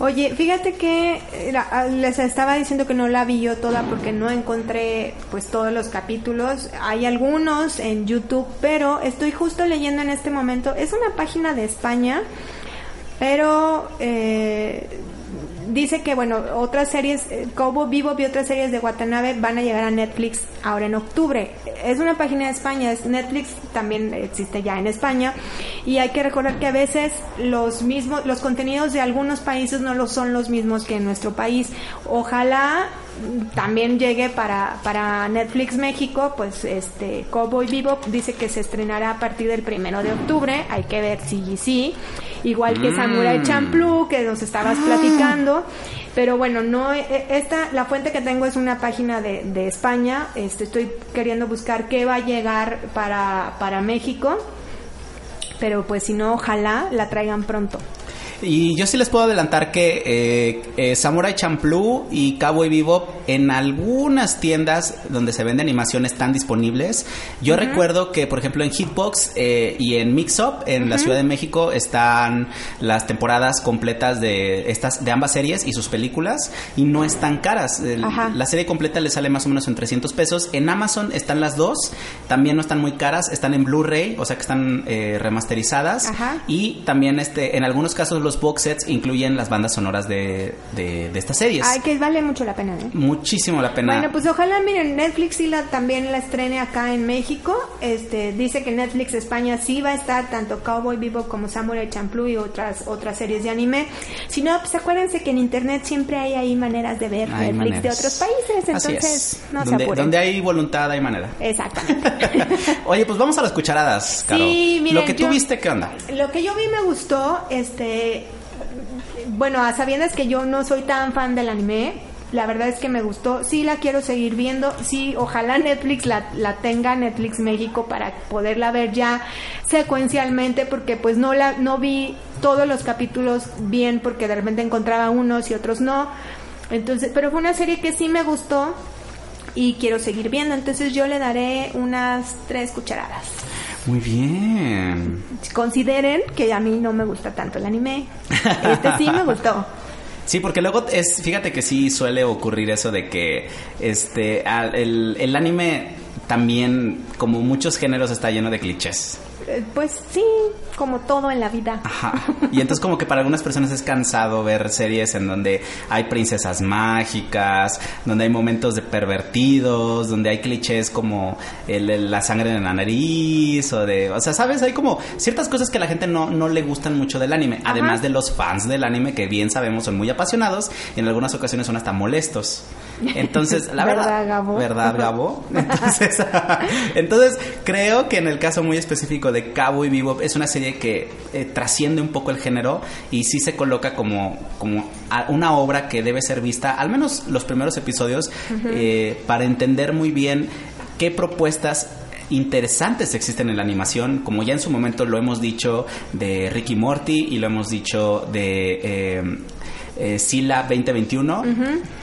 C: Oye, fíjate que ah, les estaba diciendo que no la vi yo toda porque no encontré pues todos los capítulos. Hay algunos en YouTube, pero estoy justo leyendo en este momento. Es una página de España, pero eh, dice que, bueno, otras series, eh, Cowboy Vivo y otras series de Watanabe van a llegar a Netflix ahora en octubre. Es una página de España, es Netflix también existe ya en España y hay que recordar que a veces los mismos, los contenidos de algunos países no lo son los mismos que en nuestro país. Ojalá también llegue para, para Netflix México, pues este Cowboy Bebop dice que se estrenará a partir del primero de octubre, hay que ver si sí, igual que
D: Mm.
C: Samurai Champloo que nos estabas platicando, pero bueno, no e- esta la fuente que tengo es una página de, de España, este estoy queriendo buscar qué va a llegar para para México, pero pues si no ojalá la traigan pronto.
D: Y yo sí les puedo adelantar que eh, eh, Samurai Champloo y Cowboy Bebop en algunas tiendas donde se vende animación están disponibles. Yo recuerdo que, por ejemplo, en Hitbox eh, y en Mixup en la Ciudad de México están las temporadas completas de estas de ambas series y sus películas y no están caras. El- la serie completa le sale más o menos en 300 pesos. En Amazon están las dos, también no están muy caras, están en Blu-ray, o sea que están remasterizadas.
C: Ajá.
D: Y también este, en algunos casos los box sets incluyen las bandas sonoras de, de, de estas series.
C: Ay, que vale mucho la pena, ¿eh?
D: Muchísimo la pena.
C: Bueno, pues ojalá, miren, Netflix sí la, también la estrene acá en México. Este, dice que Netflix España sí va a estar tanto Cowboy Bebop como Samurai Champloo y otras otras series de anime. Si no, pues acuérdense que en internet siempre hay ahí maneras de ver
D: Hay
C: Netflix de otros países, entonces
D: es.
C: no se
D: donde,
C: apuren.
D: donde hay voluntad hay manera.
C: Exactamente.
D: Oye, pues vamos a las cucharadas, Caro.
C: Sí, miren,
D: Lo que tú
C: yo-
D: viste, ¿qué onda?
C: Lo que yo vi me gustó, este, bueno, a sabiendas que yo no soy tan fan del anime, la verdad es que me gustó, sí la quiero seguir viendo, sí, ojalá Netflix la, la tenga, Netflix México, para poderla ver ya secuencialmente, porque pues no la, no vi todos los capítulos bien, porque de repente encontraba unos y otros no, entonces, pero fue una serie que sí me gustó y quiero seguir viendo, entonces yo le daré unas tres cucharadas
D: Muy bien.
C: consideren que a mí no me gusta tanto el anime. Este sí me gustó.
D: Sí, porque luego es, fíjate que sí suele ocurrir eso de que este al- el, el anime también, como muchos géneros, está lleno de clichés.
C: Eh, Pues sí, como todo en la vida.
D: Ajá. Y entonces como que para algunas personas es cansado ver series en donde hay princesas mágicas, donde hay momentos de pervertidos, donde hay clichés como el- el- la sangre en la nariz o de, o sea, sabes, hay como ciertas cosas que a la gente no, no le gustan mucho del anime, además de los fans del anime que bien sabemos son muy apasionados y en algunas ocasiones son hasta molestos. Entonces, la verdad,
C: ¿Verdad, Gabo?
D: ¿verdad, Gabo? Entonces, entonces, creo que en el caso muy específico de Cowboy Bebop es una serie que eh, trasciende un poco el género y sí se coloca como, como a- una obra que debe ser vista, al menos los primeros episodios, eh, para entender muy bien qué propuestas interesantes existen en la animación, como ya en su momento lo hemos dicho de Ricky Morty y lo hemos dicho de eh, eh, Sila 2021.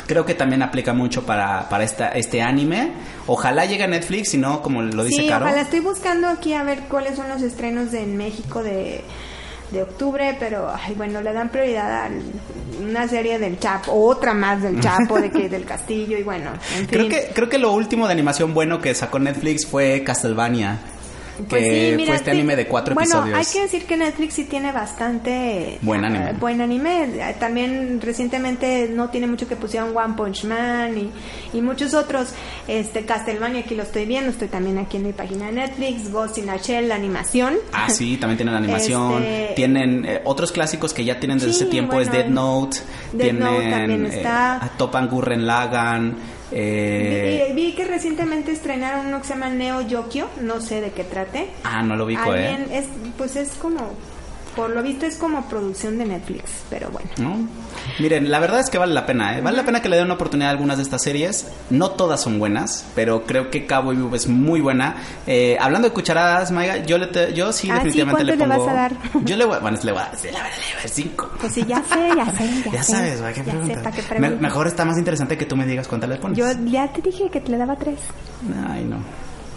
D: Creo que también aplica mucho para, para esta, este anime. Ojalá llegue a Netflix, si no, como lo dice
C: sí,
D: Caro.
C: ojalá estoy buscando aquí a ver cuáles son los estrenos de, en México de, de octubre, pero ay, bueno, le dan prioridad a una serie del Chapo, otra más del Chapo, de que del Castillo y bueno, en
D: Creo que, creo que lo último de animación bueno que sacó Netflix fue Castlevania.
C: Pues
D: que
C: sí, mira,
D: fue este anime de cuatro
C: bueno,
D: episodios.
C: hay que decir que Netflix sí tiene bastante
D: Buen anime.
C: eh, buen anime. Eh, También recientemente no tiene mucho que pusieron One Punch Man y, y muchos otros. Este Castlevania aquí lo estoy viendo, estoy también aquí en mi página de Netflix, Ghost in a Shell, la animación.
D: Ah, sí, también tienen animación.
C: Este-
D: Tienen eh, otros clásicos que ya tienen desde
C: Sí,
D: ese tiempo, es
C: bueno,
D: Dead Note.
C: Death
D: tienen
C: Note también
D: eh,
C: está.
D: a Topan Gurren Lagann. Eh,
C: Vi, vi que recientemente estrenaron uno que se llama Neo Yokio, no sé de qué trate.
D: ah, no lo ubico, ¿eh?
C: Es, pues es como, por lo visto es como producción de Netflix, pero bueno.
D: ¿no? Miren, la verdad es que vale la pena, ¿eh? Vale la pena que le den una oportunidad a algunas de estas series. No todas son buenas, pero creo que Cowboy Bebop es muy buena. Eh, hablando de cucharadas, Maiga, yo, le te- yo sí
C: Ah, sí,
D: definitivamente le
C: ¿cuánto le
D: pongo...
C: vas a dar?
D: Yo le voy, bueno, le voy a, sí, la verdad, le voy a dar cinco.
C: Pues sí, ya sé, ya sé, ya,
D: Ya
C: sé.
D: sabes, ¿para qué mejor está más interesante que tú me digas cuánto le pones.
C: Yo ya te dije que te le daba tres.
D: Ay, no.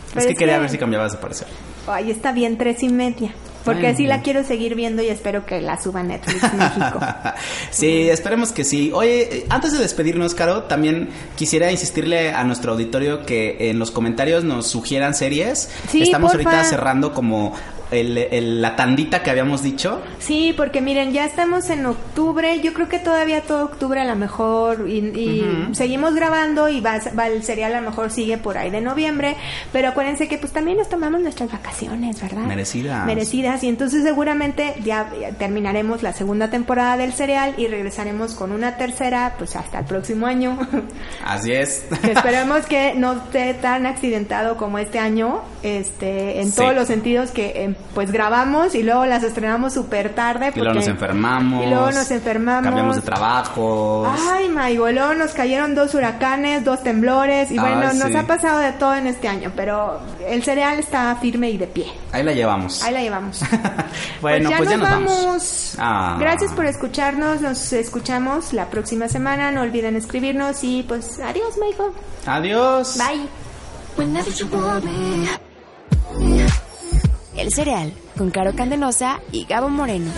C: Pero
D: es que
C: es
D: quería
C: que-
D: ver si cambiabas de parecer.
C: Ay, está bien, tres y media. Porque
D: Ay,
C: sí la quiero seguir viendo y espero que la suba Netflix México.
D: sí, esperemos que sí. Oye, eh, antes de despedirnos, Caro, también quisiera insistirle a nuestro auditorio que en los comentarios nos sugieran series.
C: Sí,
D: Estamos
C: porfa.
D: ahorita cerrando como el- el- la tandita que habíamos dicho.
C: Sí, porque miren, ya estamos en octubre, yo creo que todavía todo octubre a lo mejor y, y seguimos grabando y va, va el serial a lo mejor sigue por ahí de noviembre, pero acuérdense que pues también nos tomamos nuestras vacaciones, ¿verdad?
D: Merecidas.
C: Merecidas y entonces seguramente ya ya terminaremos la segunda temporada del serial y regresaremos con una tercera pues hasta el próximo año.
D: Así es.
C: Esperemos que no esté tan accidentado como este año, este, en
D: Sí.
C: todos los sentidos que eh, pues grabamos y luego las estrenamos súper tarde.
D: Y luego nos
C: porque-
D: enfermamos.
C: Y luego nos enfermamos.
D: Cambiamos de trabajo.
C: Ay, Maigo, luego nos cayeron dos huracanes, dos temblores y bueno, nos
D: sí.
C: ha pasado de todo en este año, pero el cereal está firme y de pie.
D: Ahí la llevamos.
C: Ahí la llevamos.
D: bueno, pues ya, nos vamos.
C: vamos.
D: Ah.
C: Gracias por escucharnos, nos escuchamos la próxima semana, no olviden escribirnos y pues adiós, Maigo.
D: Adiós.
C: Bye.
E: El Cereal, con Caro Candenosa y Gabo Moreno.